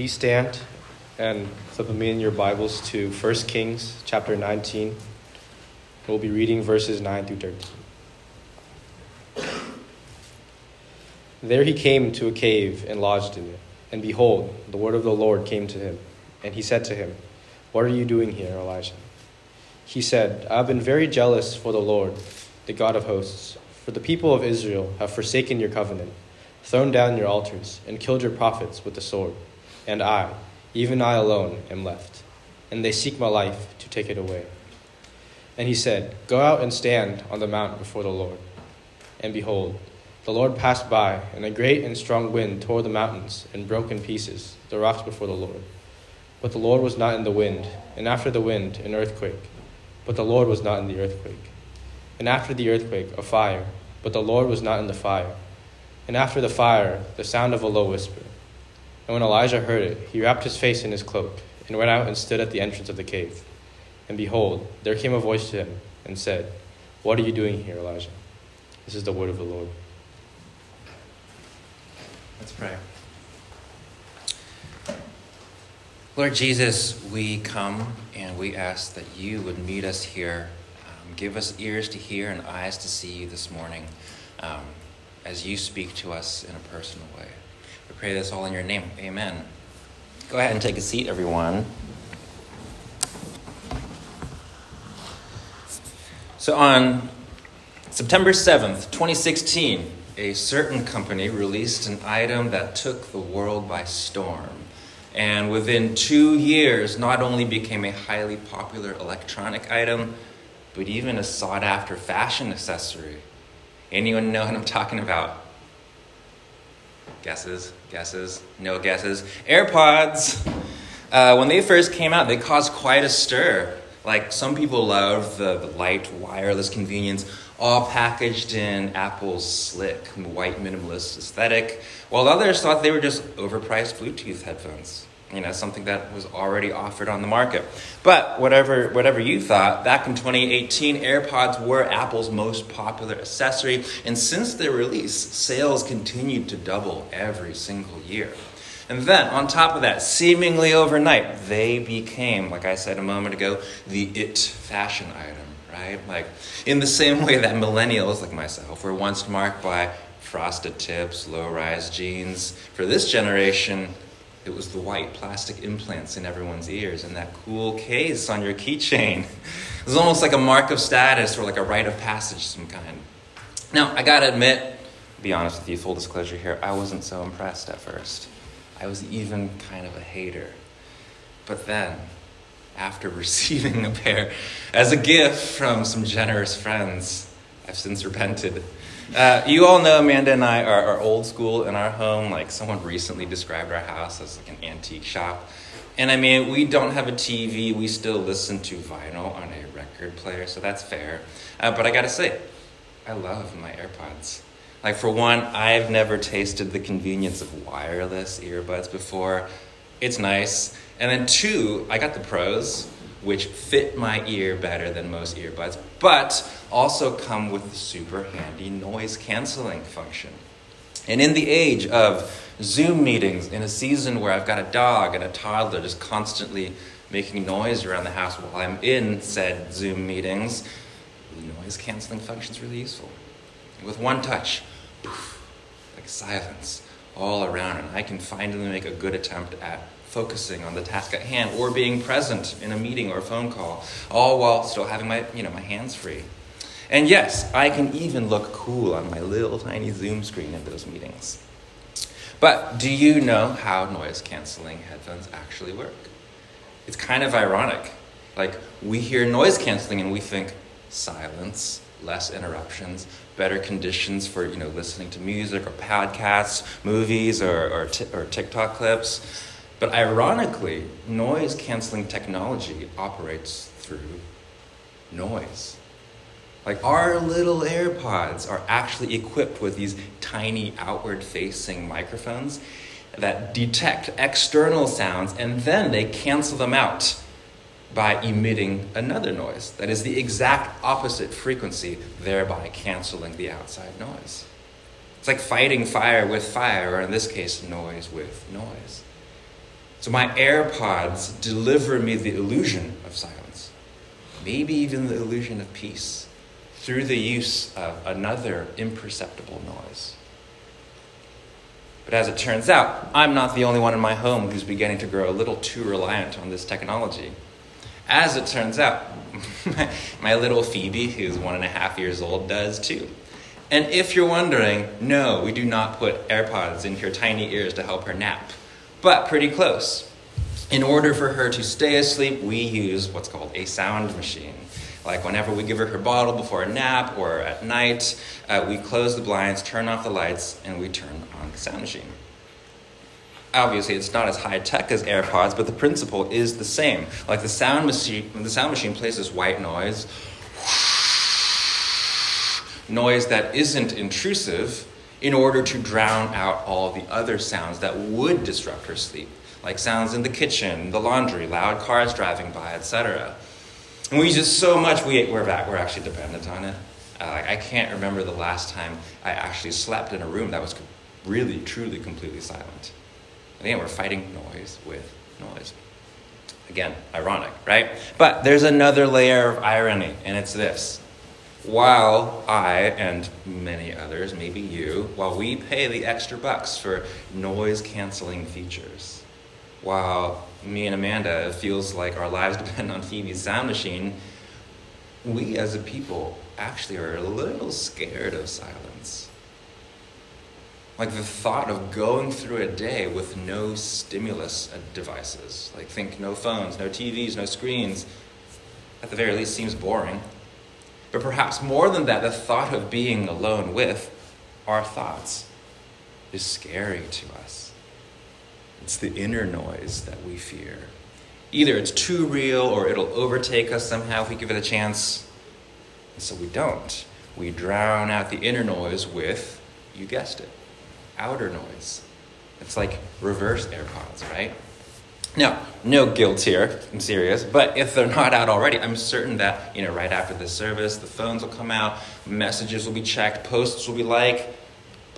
please stand and flip with me in your Bibles to 1 Kings chapter 19. We'll be reading verses 9 through 13. There he came to a cave and lodged in it. And behold, the word of the Lord came to him. And he said to him, What are you doing here, Elijah? He said, I have been very jealous for the Lord, the God of hosts, for the people of Israel have forsaken your covenant, thrown down your altars, and killed your prophets with the sword. And I, even I alone, am left. And they seek my life to take it away. And he said, Go out and stand on the mount before the Lord. And behold, the Lord passed by, and a great and strong wind tore the mountains and broke in pieces the rocks before the Lord. But the Lord was not in the wind, and after the wind, an earthquake. But the Lord was not in the earthquake. And after the earthquake, a fire. But the Lord was not in the fire. And after the fire, the sound of a low whisper. And when Elijah heard it, he wrapped his face in his cloak, and went out and stood at the entrance of the cave. And behold, there came a voice to him, and said, What are you doing here, Elijah? This is the word of the Lord. Let's pray. Lord Jesus, we come and we ask that you would meet us here. Um, give us ears to hear and eyes to see you this morning um, as you speak to us in a personal way. Pray this all in your name. Amen. Go ahead and take a seat, everyone. So, on September 7th, 2016, a certain company released an item that took the world by storm. And within two years, not only became a highly popular electronic item, but even a sought after fashion accessory. Anyone know what I'm talking about? Guesses? Guesses? No guesses? AirPods! Uh, when they first came out, they caused quite a stir. Like, some people loved the, the light, wireless convenience, all packaged in Apple's slick, white minimalist aesthetic, while others thought they were just overpriced Bluetooth headphones. You know, something that was already offered on the market. But whatever, whatever you thought, back in 2018, AirPods were Apple's most popular accessory, and since their release, sales continued to double every single year. And then, on top of that, seemingly overnight, they became, like I said a moment ago, the it fashion item, right? Like, in the same way that millennials, like myself, were once marked by frosted tips, low rise jeans, for this generation, it was the white plastic implants in everyone's ears and that cool case on your keychain. It was almost like a mark of status or like a rite of passage some kind. Now, I gotta admit, be honest with you, full disclosure here, I wasn't so impressed at first. I was even kind of a hater. But then, after receiving a pair as a gift from some generous friends, I've since repented. Uh, you all know Amanda and I are, are, old school in our home. Like someone recently described our house as like an antique shop. And I mean, we don't have a TV. We still listen to vinyl on a record player, so that's fair. Uh, but I gotta say, I love my AirPods. Like, for one, I've never tasted the convenience of wireless earbuds before. It's nice. And then, two, I got the pros, which fit my ear better than most earbuds, but also come with the super handy noise canceling function. And in the age of Zoom meetings, in a season where I've got a dog and a toddler just constantly making noise around the house while I'm in said Zoom meetings, the noise canceling function is really useful. With one touch, poof, like silence all around, and I can finally make a good attempt at focusing on the task at hand or being present in a meeting or a phone call, all while still having my, you know, my hands free. And yes, I can even look cool on my little tiny Zoom screen in those meetings. But do you know how noise canceling headphones actually work? It's kind of ironic. Like, we hear noise canceling and we think silence, less interruptions, better conditions for you know listening to music or podcasts, movies, or, or, t- or TikTok clips. But ironically, noise canceling technology operates through noise. Like our little AirPods are actually equipped with these tiny outward facing microphones that detect external sounds and then they cancel them out by emitting another noise that is the exact opposite frequency, thereby canceling the outside noise. It's like fighting fire with fire, or in this case, noise with noise. So my AirPods deliver me the illusion of silence, maybe even the illusion of peace, through the use of another imperceptible noise. But as it turns out, I'm not the only one in my home who's beginning to grow a little too reliant on this technology. As it turns out, my little Phoebe, who's one and a half years old, does too. And if you're wondering, no, we do not put AirPods in her tiny ears to help her nap, but pretty close. In order for her to stay asleep, we use what's called a sound machine. Like whenever we give her her bottle before a nap or at night, uh, we close the blinds, turn off the lights, and we turn on the sound machine. Obviously, it's not as high tech as AirPods, but the principle is the same. Like the sound machine, the sound machine plays this white noise noise that isn't intrusive in order to drown out all the other sounds that would disrupt her sleep, like sounds in the kitchen, the laundry, loud cars driving by, etc. And we use it so much, we, we're, we're actually dependent on it. Uh, I can't remember the last time I actually slept in a room that was really, truly, completely silent. And again, we're fighting noise with noise. Again, ironic, right? But there's another layer of irony, and it's this while I and many others, maybe you, while we pay the extra bucks for noise canceling features, while me and Amanda, feels like our lives depend on Phoebe's sound machine, we as a people actually are a little scared of silence. Like the thought of going through a day with no stimulus devices, like think no phones, no TVs, no screens, at the very least seems boring. But perhaps more than that, the thought of being alone with our thoughts is scary to us. It's the inner noise that we fear. Either it's too real or it'll overtake us somehow if we give it a chance. And so we don't. We drown out the inner noise with, you guessed it, outer noise. It's like reverse AirPods, right? Now, no guilt here, I'm serious, but if they're not out already, I'm certain that, you know, right after this service, the phones will come out, messages will be checked, posts will be like,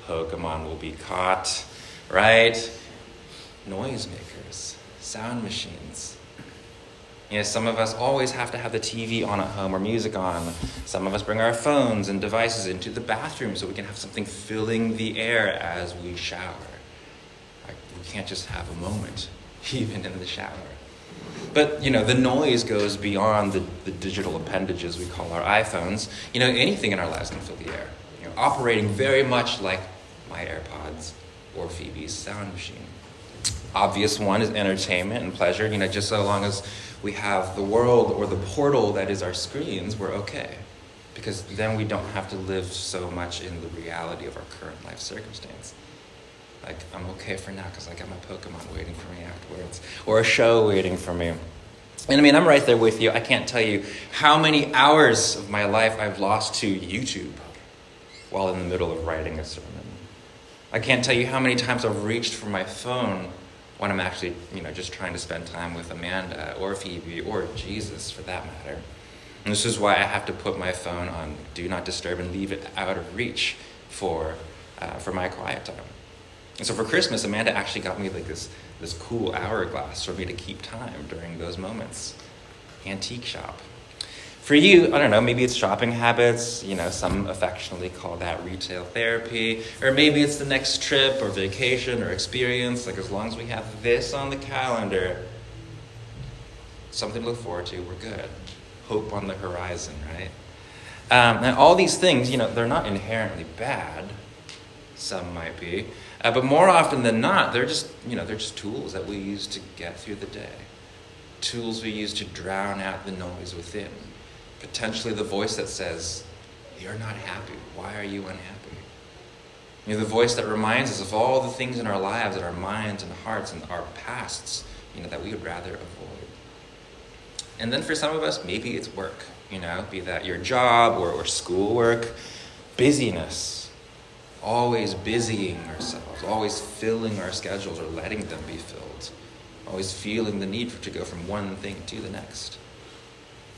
Pokemon will be caught, right? Noisemakers, sound machines. You know, some of us always have to have the TV on at home or music on. Some of us bring our phones and devices into the bathroom so we can have something filling the air as we shower. Like, we can't just have a moment even in the shower. But you know, the noise goes beyond the, the digital appendages we call our iPhones. You know, anything in our lives can fill the air. You know, operating very much like my AirPods or Phoebe's sound machine. Obvious one is entertainment and pleasure. You know, just so long as we have the world or the portal that is our screens, we're okay. Because then we don't have to live so much in the reality of our current life circumstance. Like, I'm okay for now because I got my Pokemon waiting for me afterwards, or a show waiting for me. And I mean, I'm right there with you. I can't tell you how many hours of my life I've lost to YouTube while in the middle of writing a sermon. I can't tell you how many times I've reached for my phone when I'm actually, you know, just trying to spend time with Amanda or Phoebe or Jesus for that matter. And this is why I have to put my phone on do not disturb and leave it out of reach for, uh, for my quiet time. And so for Christmas, Amanda actually got me like this, this cool hourglass for me to keep time during those moments. Antique shop. For you, I don't know, maybe it's shopping habits, you know, some affectionately call that retail therapy, or maybe it's the next trip or vacation or experience, like as long as we have this on the calendar, something to look forward to, we're good. Hope on the horizon, right? Um, and all these things, you know, they're not inherently bad. Some might be. Uh, but more often than not, they're just, you know, they're just tools that we use to get through the day. Tools we use to drown out the noise within. Potentially the voice that says, You're not happy. Why are you unhappy? You know, the voice that reminds us of all the things in our lives, in our minds and hearts and our pasts, you know, that we would rather avoid. And then for some of us, maybe it's work, you know, be that your job or, or schoolwork, busyness always busying ourselves, always filling our schedules or letting them be filled, always feeling the need to go from one thing to the next.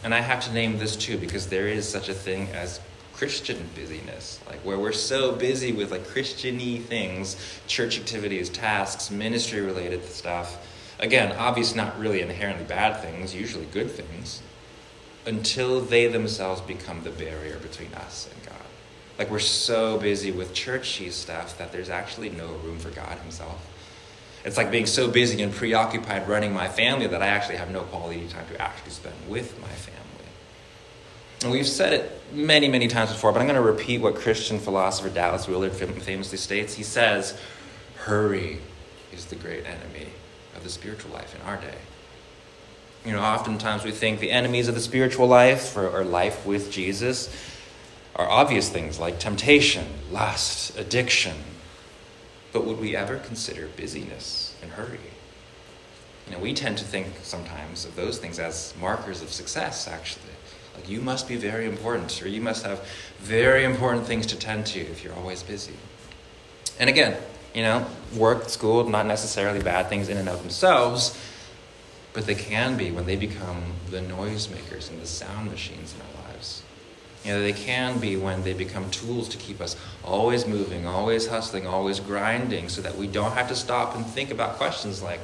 And I have to name this too because there is such a thing as Christian busyness, like where we're so busy with like Christiany things, church activities, tasks, ministry related stuff, Again, obviously not really inherently bad things, usually good things, until they themselves become the barrier between us and. Like we're so busy with churchy stuff that there's actually no room for God Himself. It's like being so busy and preoccupied running my family that I actually have no quality time to actually spend with my family. And we've said it many, many times before, but I'm going to repeat what Christian philosopher Dallas Willard famously states. He says, Hurry is the great enemy of the spiritual life in our day. You know, oftentimes we think the enemies of the spiritual life or life with Jesus are obvious things like temptation, lust, addiction. But would we ever consider busyness and hurry? You know, we tend to think sometimes of those things as markers of success, actually. Like you must be very important, or you must have very important things to tend to if you're always busy. And again, you know, work, school, not necessarily bad things in and of themselves, but they can be when they become the noisemakers and the sound machines in our lives. You know, they can be when they become tools to keep us always moving, always hustling, always grinding, so that we don't have to stop and think about questions like,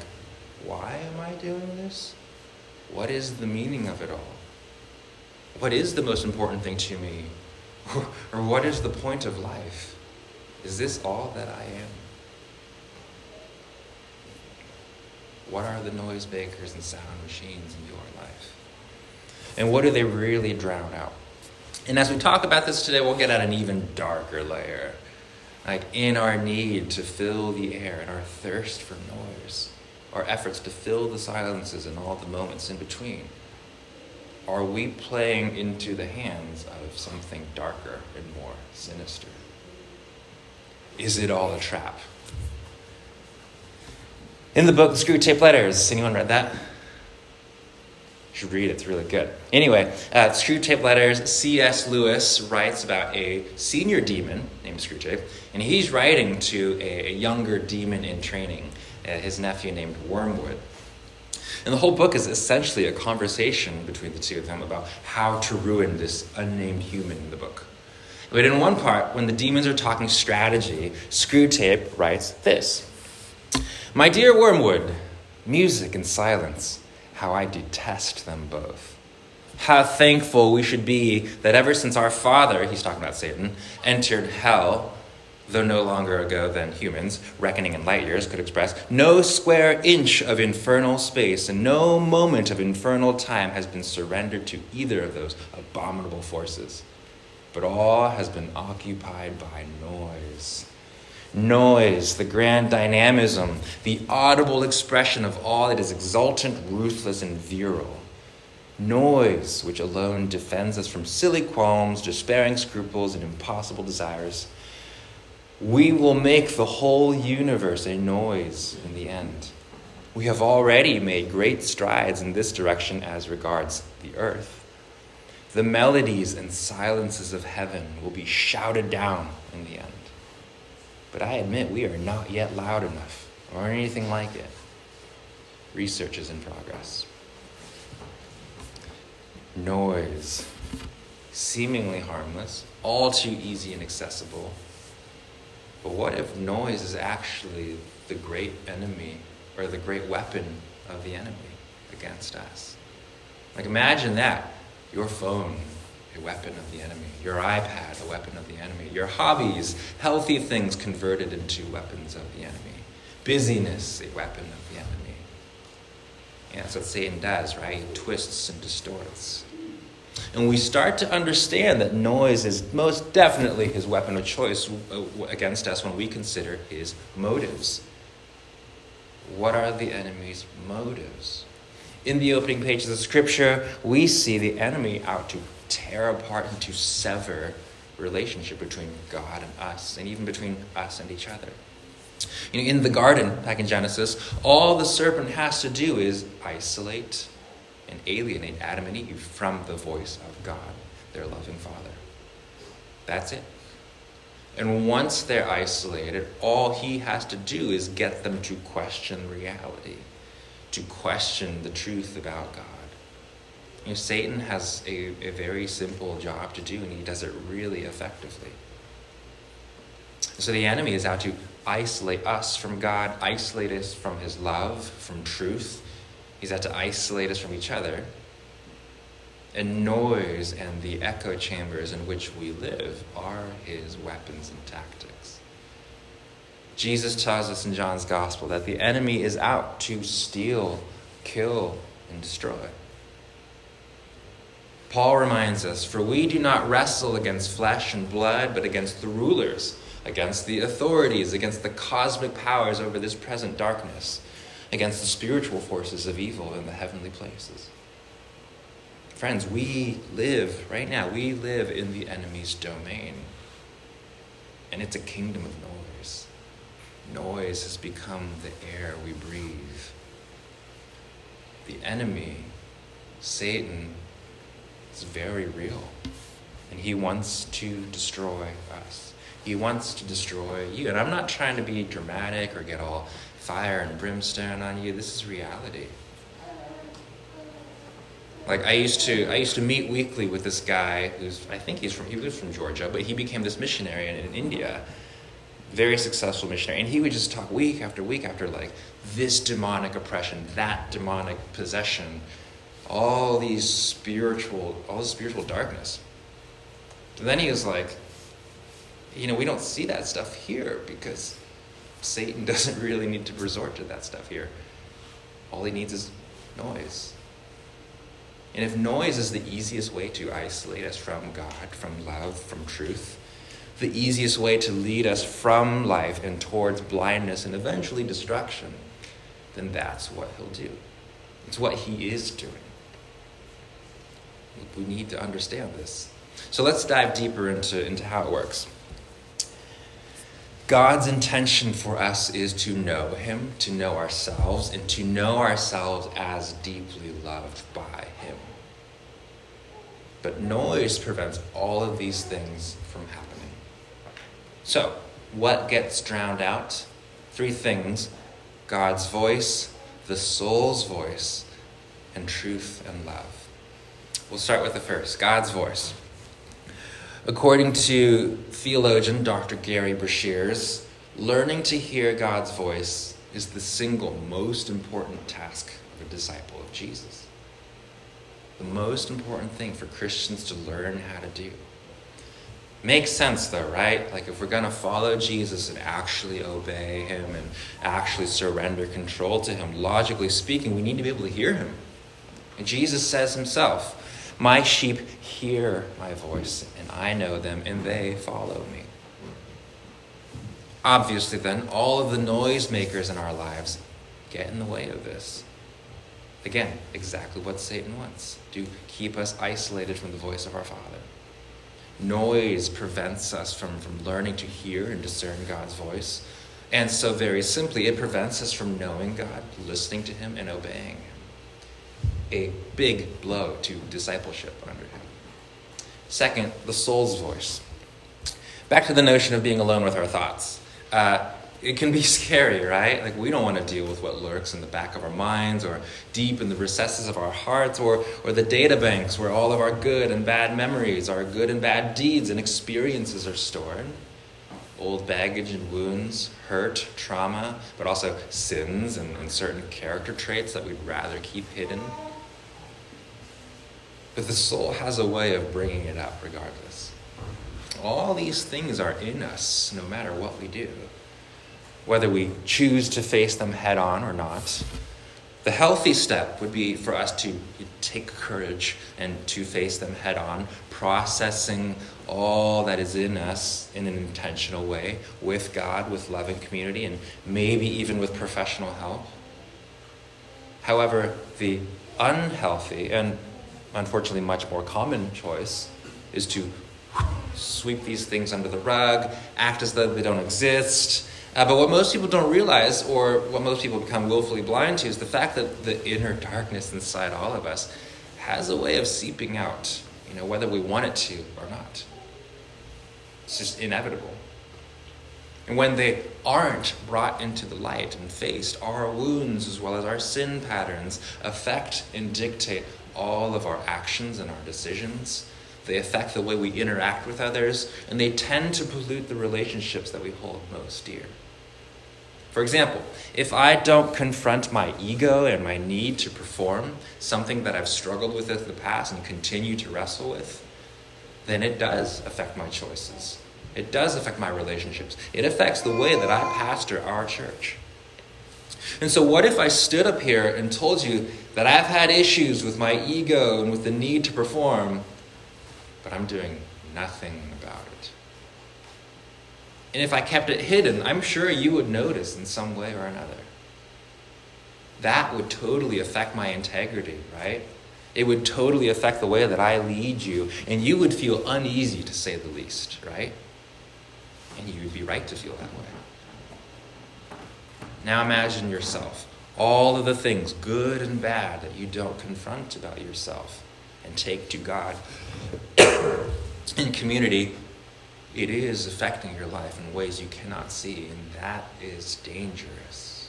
why am I doing this? What is the meaning of it all? What is the most important thing to me? or what is the point of life? Is this all that I am? What are the noise makers and sound machines in your life? And what do they really drown out? And as we talk about this today, we'll get at an even darker layer. Like in our need to fill the air and our thirst for noise, our efforts to fill the silences and all the moments in between. Are we playing into the hands of something darker and more sinister? Is it all a trap? In the book, The Screwtape Letters, anyone read that? Should read it, it's really good. Anyway, uh, Screwtape Letters, C.S. Lewis writes about a senior demon named Screwtape, and he's writing to a, younger demon in training, uh, his nephew named Wormwood. And the whole book is essentially a conversation between the two of them about how to ruin this unnamed human in the book. But in one part, when the demons are talking strategy, Screwtape writes this My dear Wormwood, music and silence, how I detest them both. How thankful we should be that ever since our father, he's talking about Satan, entered hell, though no longer ago than humans, reckoning in light years, could express, no square inch of infernal space and no moment of infernal time has been surrendered to either of those abominable forces. But all has been occupied by noise. Noise, the grand dynamism, the audible expression of all that is exultant, ruthless, and virile. Noise, which alone defends us from silly qualms, despairing scruples, and impossible desires we will make the whole universe a noise in the end. We have already made great strides in this direction as regards the earth. The melodies and silences of heaven will be shouted down in the end. But I admit we are not yet loud enough or anything like it. Research is in progress. Noise, seemingly harmless, all too easy and accessible but what if noise is actually the great enemy or the great weapon of the enemy against us? Like, imagine that your phone, a weapon of the enemy, your iPad, a weapon of the enemy, your hobbies, healthy things converted into weapons of the enemy, busyness, a weapon of the enemy. And that's what Satan does, right? He twists and distorts. And we start to understand that noise is most definitely his weapon of choice uh, against us when we consider his motives. What are the enemy's motives? In the opening pages of Scripture, we see the enemy out to tear apart and to sever relationship between God and us, and even between us and each other. You know, in the garden, back in Genesis, all the serpent has to do is isolate and alienate Adam and Eve from the voice of God, their loving Father. That's it. And once they're isolated, all he has to do is get them to question reality, to question the truth about God. You know, Satan has a, a very simple job to do, and he does it really effectively. So the enemy is out to isolate us from God, isolate us from His love, from truth. He's out to isolate us from each other. And noise and the echo chambers in which we live are His weapons and tactics. Jesus tells us in John's Gospel that the enemy is out to steal, kill, and destroy. Paul reminds us, For we do not wrestle against flesh and blood, but against the rulers, against the authorities, against the cosmic powers over this present darkness, against the spiritual forces of evil in the heavenly places. Friends, we live, right now, we live in the enemy's domain. And it's a kingdom of noise. Noise has become the air we breathe. The enemy, Satan, is very real. And he wants to destroy us. He wants to destroy you. And I'm not trying to be dramatic or get all fire and brimstone on you. This is reality. Like I used to I used to meet weekly with this guy who's I think he's from he was from Georgia, but he became this missionary in, in India. Very successful missionary. And he would just talk week after week after like this demonic oppression, that demonic possession, all these spiritual, all this spiritual darkness. And then he was like, you know, we don't see that stuff here because Satan doesn't really need to resort to that stuff here. All he needs is noise. And if noise is the easiest way to isolate us from God, from love, from truth, the easiest way to lead us from life and towards blindness and eventually destruction, then that's what he'll do. It's what he is doing. We need to understand this. So let's dive deeper into, into how it works. God's intention for us is to know Him, to know ourselves, and to know ourselves as deeply loved by Him. But noise prevents all of these things from happening. So, what gets drowned out? Three things God's voice, the soul's voice, and truth and love. We'll start with the first God's voice. According to theologian Dr. Gary Breshears, learning to hear God's voice is the single most important task of a disciple of Jesus. The most important thing for Christians to learn how to do. Makes sense though, right? Like if we're going to follow Jesus and actually obey him and actually surrender control to him, logically speaking, we need to be able to hear him. And Jesus says himself, my sheep hear my voice, and I know them, and they follow me. Obviously, then, all of the noisemakers in our lives get in the way of this. Again, exactly what Satan wants to keep us isolated from the voice of our Father. Noise prevents us from, from learning to hear and discern God's voice. And so, very simply, it prevents us from knowing God, listening to Him, and obeying a big blow to discipleship under him. Second, the soul's voice. Back to the notion of being alone with our thoughts. Uh, it can be scary, right? Like, we don't want to deal with what lurks in the back of our minds or deep in the recesses of our hearts or, or the data banks where all of our good and bad memories, our good and bad deeds and experiences are stored. Old baggage and wounds, hurt, trauma, but also sins and, and certain character traits that we'd rather keep hidden. But the soul has a way of bringing it up regardless. All these things are in us no matter what we do. Whether we choose to face them head on or not, the healthy step would be for us to take courage and to face them head on, processing all that is in us in an intentional way with God, with loving community, and maybe even with professional help. However, the unhealthy and unfortunately much more common choice is to sweep these things under the rug, act as though they don't exist. Uh, but what most people don't realize, or what most people become willfully blind to, is the fact that the inner darkness inside all of us has a way of seeping out, you know, whether we want it to or not. It's just inevitable. And when they aren't brought into the light and faced, our wounds as well as our sin patterns affect and dictate all of our actions and our decisions. They affect the way we interact with others, and they tend to pollute the relationships that we hold most dear. For example, if I don't confront my ego and my need to perform, something that I've struggled with in the past and continue to wrestle with, then it does affect my choices. It does affect my relationships. It affects the way that I pastor our church. And so, what if I stood up here and told you that I've had issues with my ego and with the need to perform, but I'm doing nothing about it? And if I kept it hidden, I'm sure you would notice in some way or another. That would totally affect my integrity, right? It would totally affect the way that I lead you, and you would feel uneasy to say the least, right? And you would be right to feel that way. Now imagine yourself, all of the things, good and bad, that you don't confront about yourself and take to God. in community, it is affecting your life in ways you cannot see, and that is dangerous.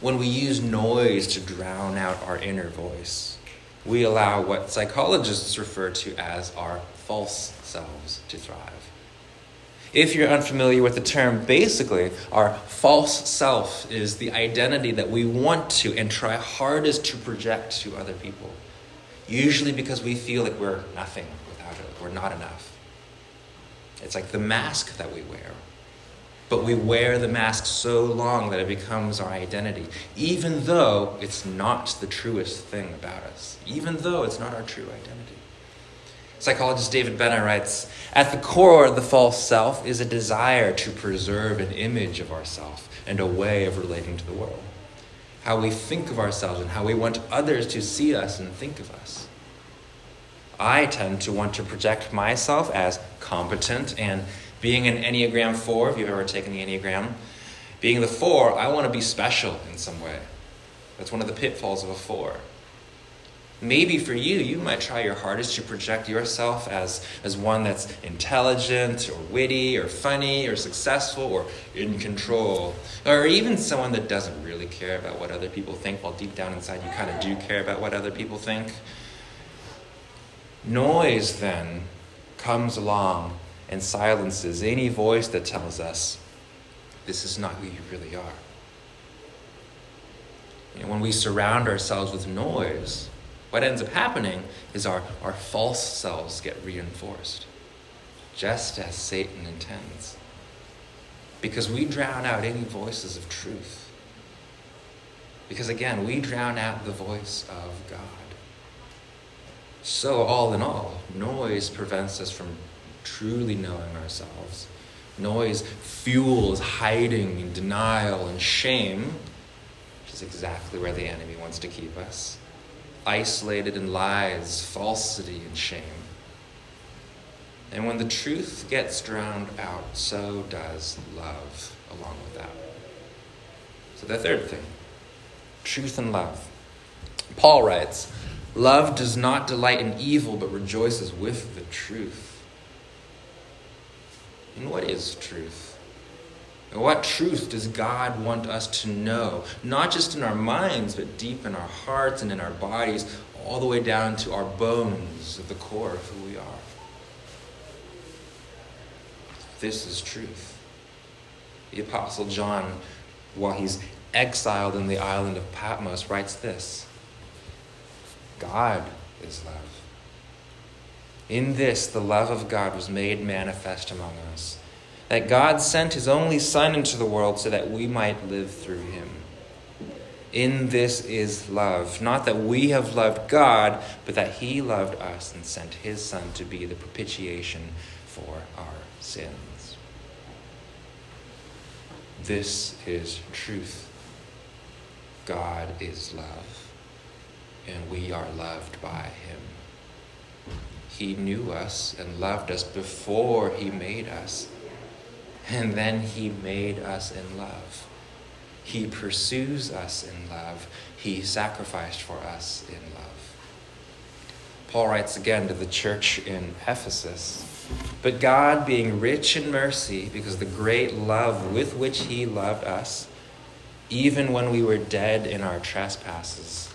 When we use noise to drown out our inner voice, we allow what psychologists refer to as our false selves to thrive. If you're unfamiliar with the term, basically, our false self is the identity that we want to and try hardest to project to other people. Usually because we feel like we're nothing without it, we're not enough. It's like the mask that we wear. But we wear the mask so long that it becomes our identity, even though it's not the truest thing about us, even though it's not our true identity. Psychologist David Benner writes At the core of the false self is a desire to preserve an image of ourself and a way of relating to the world. How we think of ourselves and how we want others to see us and think of us. I tend to want to project myself as competent and being an Enneagram 4, if you've ever taken the Enneagram, being the 4, I want to be special in some way. That's one of the pitfalls of a 4. Maybe for you, you might try your hardest to project yourself as, as one that's intelligent or witty or funny or successful or in control. Or even someone that doesn't really care about what other people think, while deep down inside you kind of do care about what other people think. Noise then comes along and silences any voice that tells us this is not who you really are. Know, when we surround ourselves with noise, what ends up happening is our, our false selves get reinforced, just as Satan intends. Because we drown out any voices of truth. Because again, we drown out the voice of God. So, all in all, noise prevents us from truly knowing ourselves. Noise fuels hiding and denial and shame, which is exactly where the enemy wants to keep us isolated in lies, falsity, and shame. And when the truth gets drowned out, so does love along with that. So, the third thing truth and love. Paul writes, Love does not delight in evil, but rejoices with the truth. And what is truth? What truth does God want us to know? Not just in our minds, but deep in our hearts and in our bodies, all the way down to our bones at the core of who we are. This is truth. The Apostle John, while he's exiled in the island of Patmos, writes this God is love. In this, the love of God was made manifest among us that God sent his only Son into the world so that we might live through him. In this is love. Not that we have loved God, but that he loved us and sent his Son to be the propitiation for our sins. This is truth. God is love, and we are loved by him. He knew us and loved us before he made us and then he made us in love. He pursues us in love. He sacrificed for us in love. Paul writes again to the church in Ephesus But God, being rich in mercy, because the great love with which he loved us, even when we were dead in our trespasses,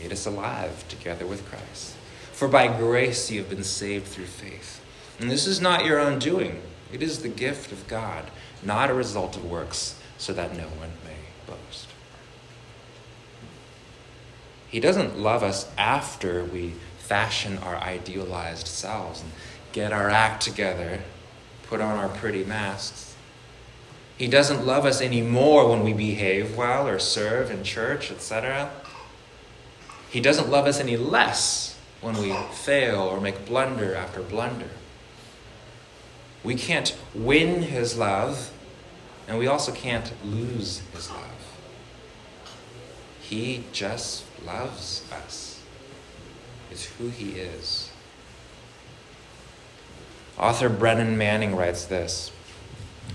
made us alive together with Christ. For by grace you have been saved through faith. And this is not your own doing. It is the gift of God, not a result of works, so that no one may boast. He doesn't love us after we fashion our idealized selves and get our act together, put on our pretty masks. He doesn't love us anymore when we behave well or serve in church, etc. He doesn't love us any less when we fail or make blunder after blunder. We can't win his love, and we also can't lose his love. He just loves us, it's who he is. Author Brennan Manning writes this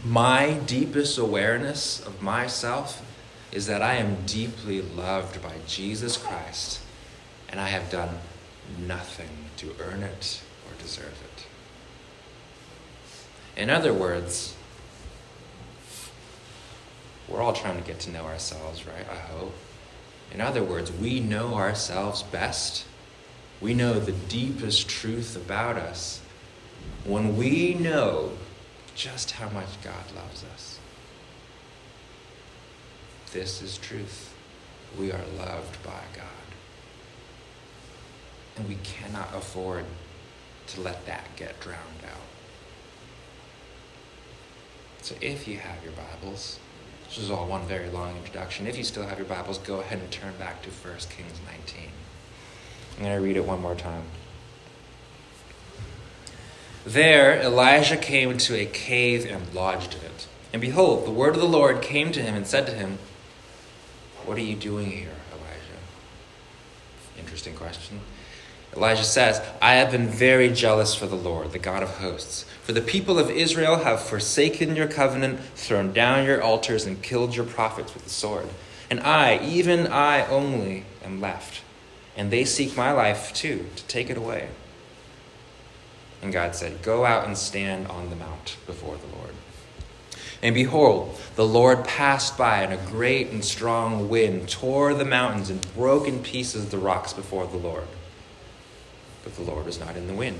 My deepest awareness of myself is that I am deeply loved by Jesus Christ, and I have done nothing to earn it or deserve it. In other words, we're all trying to get to know ourselves, right? I hope. In other words, we know ourselves best. We know the deepest truth about us when we know just how much God loves us. This is truth. We are loved by God. And we cannot afford to let that get drowned out. So if you have your Bibles, this is all one very long introduction. If you still have your Bibles, go ahead and turn back to 1 Kings 19. I'm going to read it one more time. There, Elijah came to a cave and lodged in it. And behold, the word of the Lord came to him and said to him, What are you doing here, Elijah? Interesting question. Elijah says, I have been very jealous for the Lord, the God of hosts. For the people of Israel have forsaken your covenant, thrown down your altars, and killed your prophets with the sword. And I, even I only, am left. And they seek my life too, to take it away. And God said, Go out and stand on the mount before the Lord. And behold, the Lord passed by, and a great and strong wind tore the mountains and broke in pieces the rocks before the Lord but the Lord was not in the wind.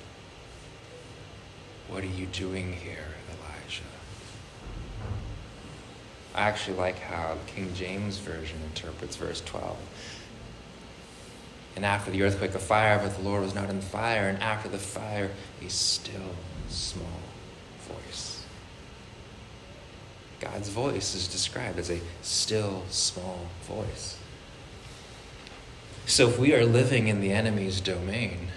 What are you doing here, Elijah? I actually like how the King James Version interprets verse 12. And after the earthquake, a fire, but the Lord was not in the fire. And after the fire, a still small voice. God's voice is described as a still small voice. So if we are living in the enemy's domain,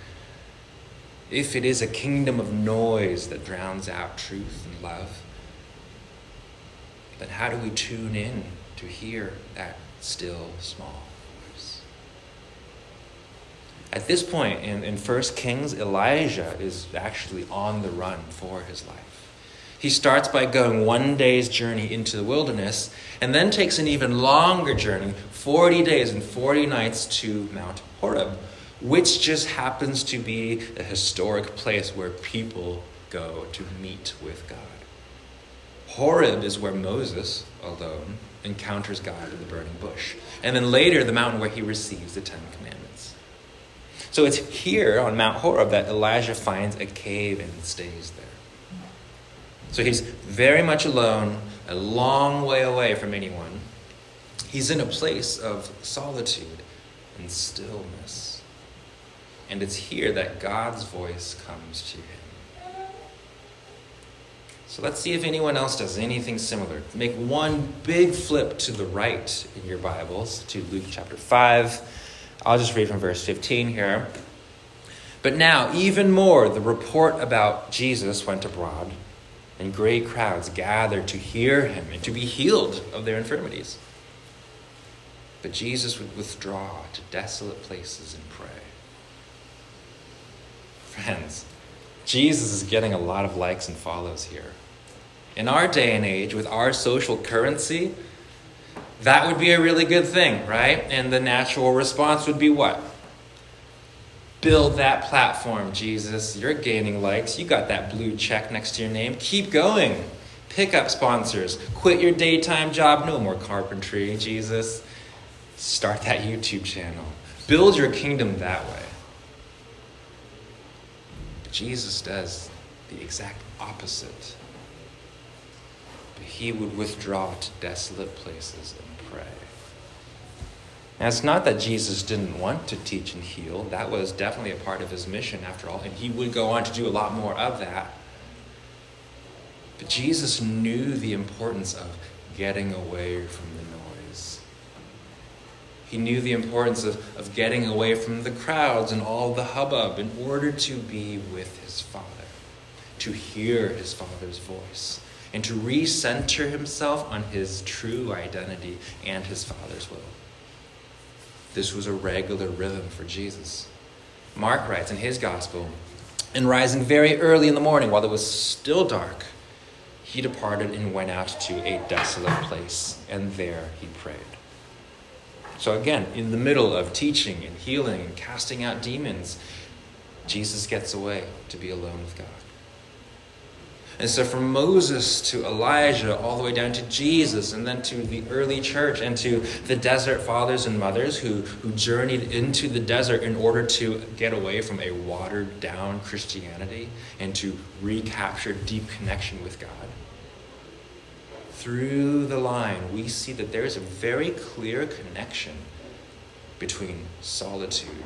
if it is a kingdom of noise that drowns out truth and love, then how do we tune in to hear that still small voice? At this point in, in 1 Kings, Elijah is actually on the run for his life. He starts by going one day's journey into the wilderness and then takes an even longer journey, 40 days and 40 nights to Mount Horeb, which just happens to be a historic place where people go to meet with God. Horeb is where Moses, alone, encounters God in the burning bush. And then later, the mountain where he receives the Ten Commandments. So it's here on Mount Horeb that Elijah finds a cave and stays there. So he's very much alone, a long way away from anyone. He's in a place of solitude and stillness. And it's here that God's voice comes to him. So let's see if anyone else does anything similar. Make one big flip to the right in your Bibles to Luke chapter 5. I'll just read from verse 15 here. But now, even more, the report about Jesus went abroad and great crowds gathered to hear him and to be healed of their infirmities. But Jesus would withdraw to desolate places and pray. Friends, Jesus is getting a lot of likes and follows here. In our day and age, with our social currency, that would be a really good thing, right? And the natural response would be what? Build that platform, Jesus. You're gaining likes. You got that blue check next to your name. Keep going. Pick up sponsors. Quit your daytime job. No more carpentry, Jesus. Start that YouTube channel. Build your kingdom that way. Jesus does the exact opposite. But he would withdraw to desolate places and pray. Now, it's not that Jesus didn't want to teach and heal. That was definitely a part of his mission, after all, and he would go on to do a lot more of that. But Jesus knew the importance of getting away from the. He knew the importance of, of getting away from the crowds and all the hubbub in order to be with his Father, to hear his Father's voice, and to recenter himself on his true identity and his Father's will. This was a regular rhythm for Jesus. Mark writes in his gospel, and rising very early in the morning while it was still dark, he departed and went out to a desolate place, and there he prayed. So, again, in the middle of teaching and healing and casting out demons, Jesus gets away to be alone with God. And so, from Moses to Elijah, all the way down to Jesus, and then to the early church, and to the desert fathers and mothers who, who journeyed into the desert in order to get away from a watered down Christianity and to recapture deep connection with God. Through the line, we see that there is a very clear connection between solitude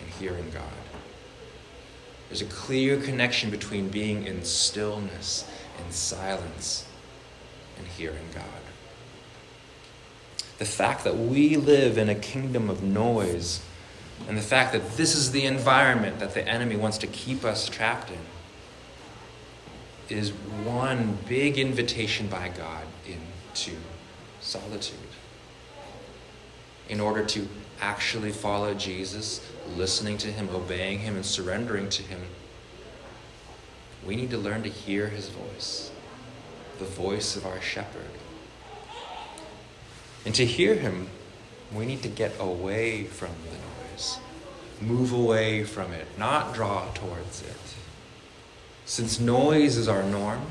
and hearing God. There's a clear connection between being in stillness and silence and hearing God. The fact that we live in a kingdom of noise and the fact that this is the environment that the enemy wants to keep us trapped in is one big invitation by God into solitude. In order to actually follow Jesus, listening to him, obeying him, and surrendering to him, we need to learn to hear his voice, the voice of our shepherd. And to hear him, we need to get away from the noise, move away from it, not draw towards it. Since noise is our norm,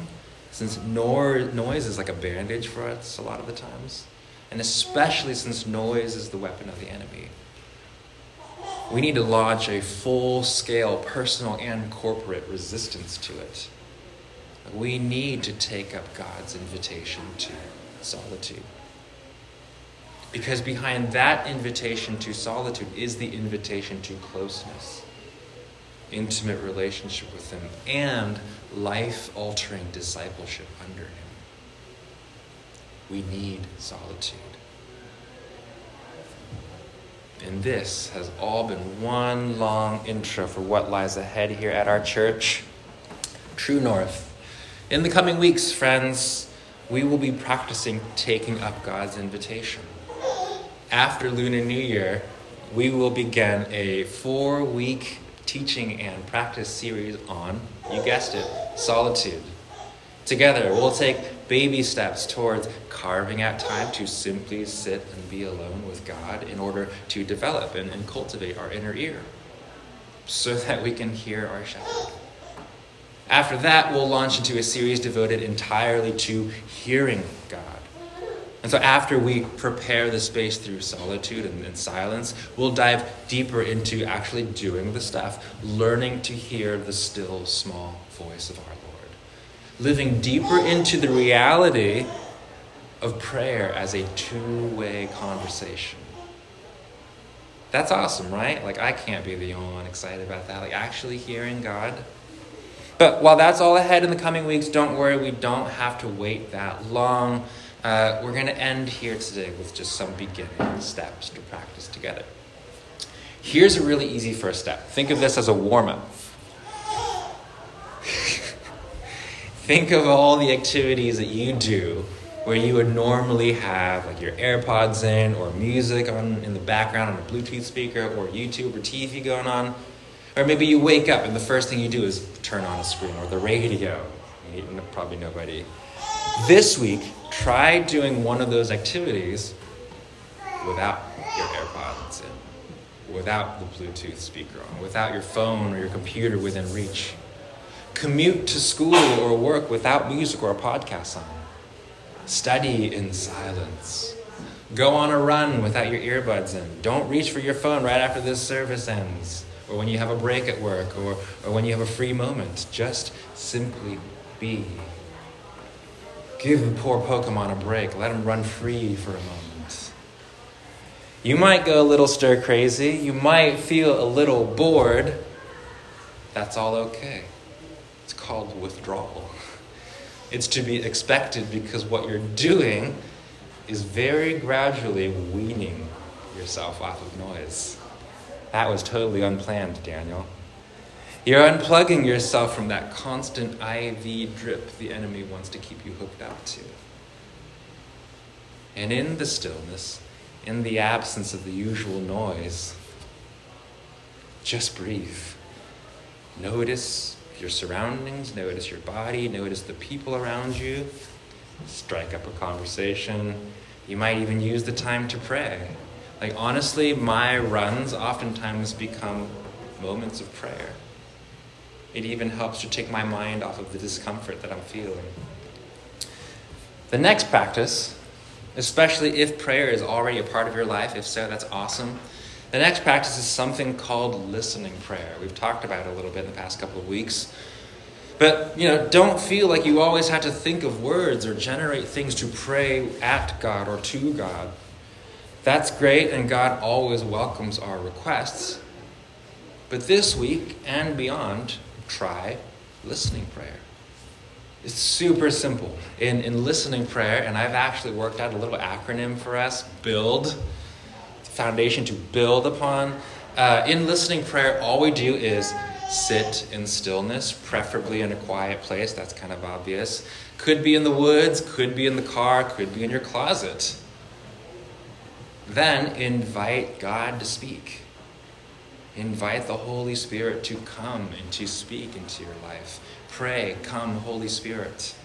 since nor- noise is like a bandage for us a lot of the times, and especially since noise is the weapon of the enemy, we need to launch a full scale personal and corporate resistance to it. We need to take up God's invitation to solitude. Because behind that invitation to solitude is the invitation to closeness, intimate relationship with Him, and life altering discipleship under Him. We need solitude. And this has all been one long intro for what lies ahead here at our church, True North. In the coming weeks, friends, we will be practicing taking up God's invitation. After Lunar New Year, we will begin a four week teaching and practice series on, you guessed it, solitude. Together, we'll take baby steps towards carving out time to simply sit and be alone with God in order to develop and, and cultivate our inner ear so that we can hear our shepherd. After that, we'll launch into a series devoted entirely to hearing God. And so, after we prepare the space through solitude and, and, silence, we'll dive deeper into actually doing the stuff, learning to hear the still small voice of our Lord, living deeper into the reality of prayer as a two way conversation. That's awesome, right? Like, I can't be the only one excited about that. Like, actually hearing God. But while that's all ahead in the coming weeks, don't worry, we don't have to wait that long. Uh, we're going to end here today with just some beginning steps to practice together. Here's a really easy first step. Think of this as a warm up. Think of all the activities that you do where you would normally have like your AirPods in or music on in the background on a Bluetooth speaker or YouTube or TV going on. Or maybe you wake up and the first thing you do is turn on a screen or the radio, probably nobody. This week, try doing one of those activities without your AirPods in, without the Bluetooth speaker on, without your phone or your computer within reach. Commute to school or work without music or a podcast on. Study in silence. Go on a run without your earbuds in. Don't reach for your phone right after this service ends, or when you have a break at work, or, or when you have a free moment. Just simply be. Give the poor Pokemon a break. Let him run free for a moment. You might go a little stir crazy. You might feel a little bored. That's all okay. It's called withdrawal. It's to be expected because what you're doing is very gradually weaning yourself off of noise. That was totally unplanned, Daniel. You're unplugging yourself from that constant IV drip the enemy wants to keep you hooked up to. And in the stillness, in the absence of the usual noise, just breathe. Notice your surroundings, notice your body, notice the people around you. Strike up a conversation. You might even use the time to pray. Like, honestly, my runs oftentimes become moments of prayer. It even helps to take my mind off of the discomfort that I'm feeling. The next practice, especially if prayer is already a part of your life, if so, that's awesome. The next practice is something called listening prayer. We've talked about it a little bit in the past couple of weeks. But, you know, don't feel like you always have to think of words or generate things to pray at God or to God. That's great, and God always welcomes our requests. But this week and beyond, try listening prayer. It's super simple. In, in listening prayer, and I've actually worked out a little acronym for us build, foundation to build upon. Uh, in listening prayer, all we do is sit in stillness, preferably in a quiet place. That's kind of obvious. Could be in the woods, could be in the car, could be in your closet. Then invite God to speak. Invite the Holy Spirit to come and to speak into your life. Pray, Come, Holy Spirit.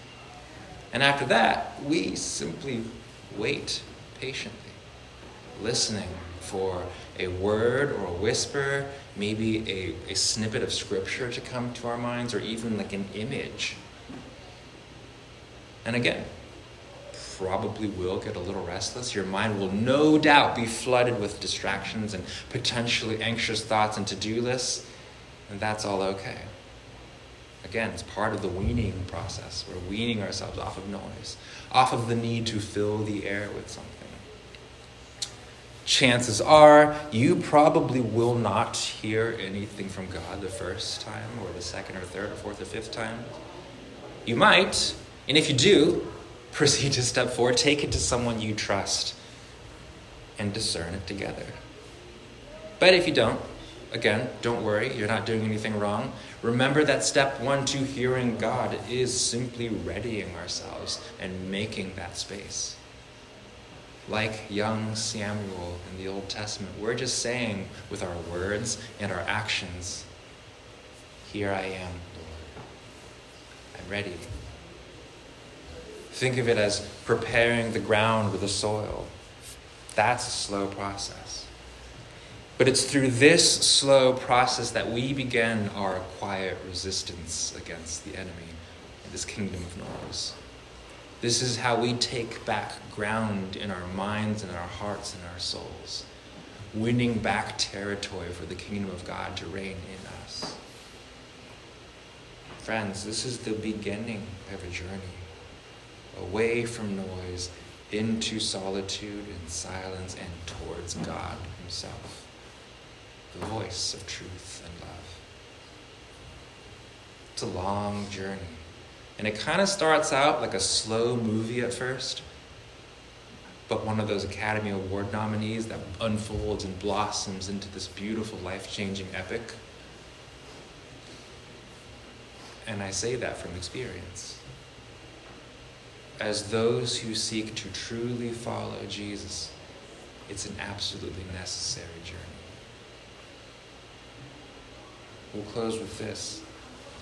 And after that, we simply wait patiently, listening for a word or a whisper, maybe a, a snippet of scripture to come to our minds, or even like an image. And again, probably will get a little restless. Your mind will no doubt be flooded with distractions and potentially anxious thoughts and to do lists, and that's all okay. Again, it's part of the weaning process. We're weaning ourselves off of noise, off of the need to fill the air with something. Chances are you probably will not hear anything from God the first time, or the second, or third, or fourth, or fifth time. You might, and if you do, proceed to step four take it to someone you trust, and discern it together. But if you don't, again, don't worry, you're not doing anything wrong. Remember that step one to hearing God is simply readying ourselves and making that space. Like young Samuel in the Old Testament, we're just saying with our words and our actions, Here I am, Lord. I'm ready. Think of it as preparing the ground with the soil. That's a slow process. But it's through this slow process that we begin our quiet resistance against the enemy in this kingdom of noise. This is how we take back ground in our minds and our hearts and our souls, winning back territory for the kingdom of God to reign in us. Friends, this is the beginning of a journey away from noise into solitude and silence and towards God Himself, the voice of truth and love. It's a long journey. And it kind of starts out like a slow movie at first, but one of those Academy Award nominees that unfolds and blossoms into this beautiful, life changing epic. And I say that from experience as those who seek to truly follow Jesus, it's an absolutely necessary journey. We'll close with this.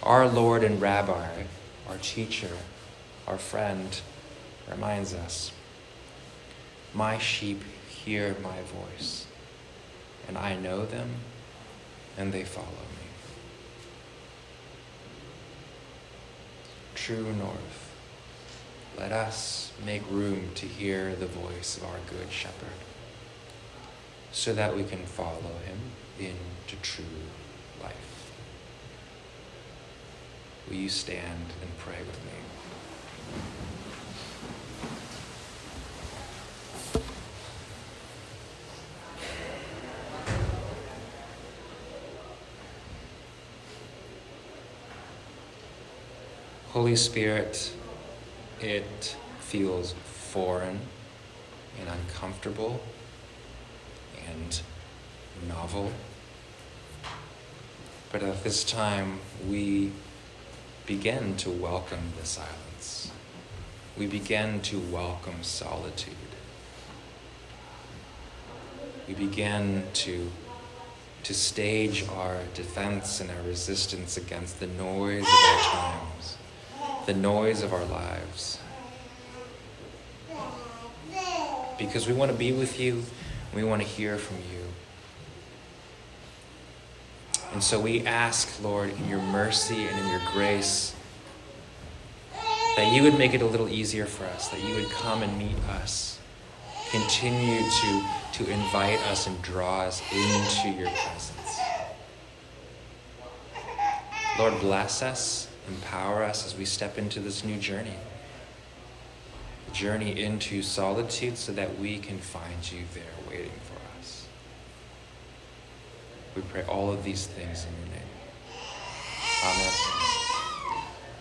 Our Lord and Rabbi, our teacher, our friend, reminds us My sheep hear my voice, and I know them, and they follow me. True North, let us make room to hear the voice of our Good Shepherd so that we can follow him into true life. Will you stand and pray with me? Holy Spirit, it feels foreign and uncomfortable and novel. But at this time, we begin to welcome the silence. We begin to welcome solitude. We begin to, to stage our defense and our resistance against the noise of our times, the noise of our lives. Because we want to be with you, we want to hear from you. And so we ask, Lord, in your mercy and in your grace, that you would make it a little easier for us, that you would come and meet us, continue to, to invite us and draw us into your presence. Lord, bless us, empower us as we step into this new journey. Journey into solitude so that we can find you there waiting for us. We pray all of these things in your name. Amen.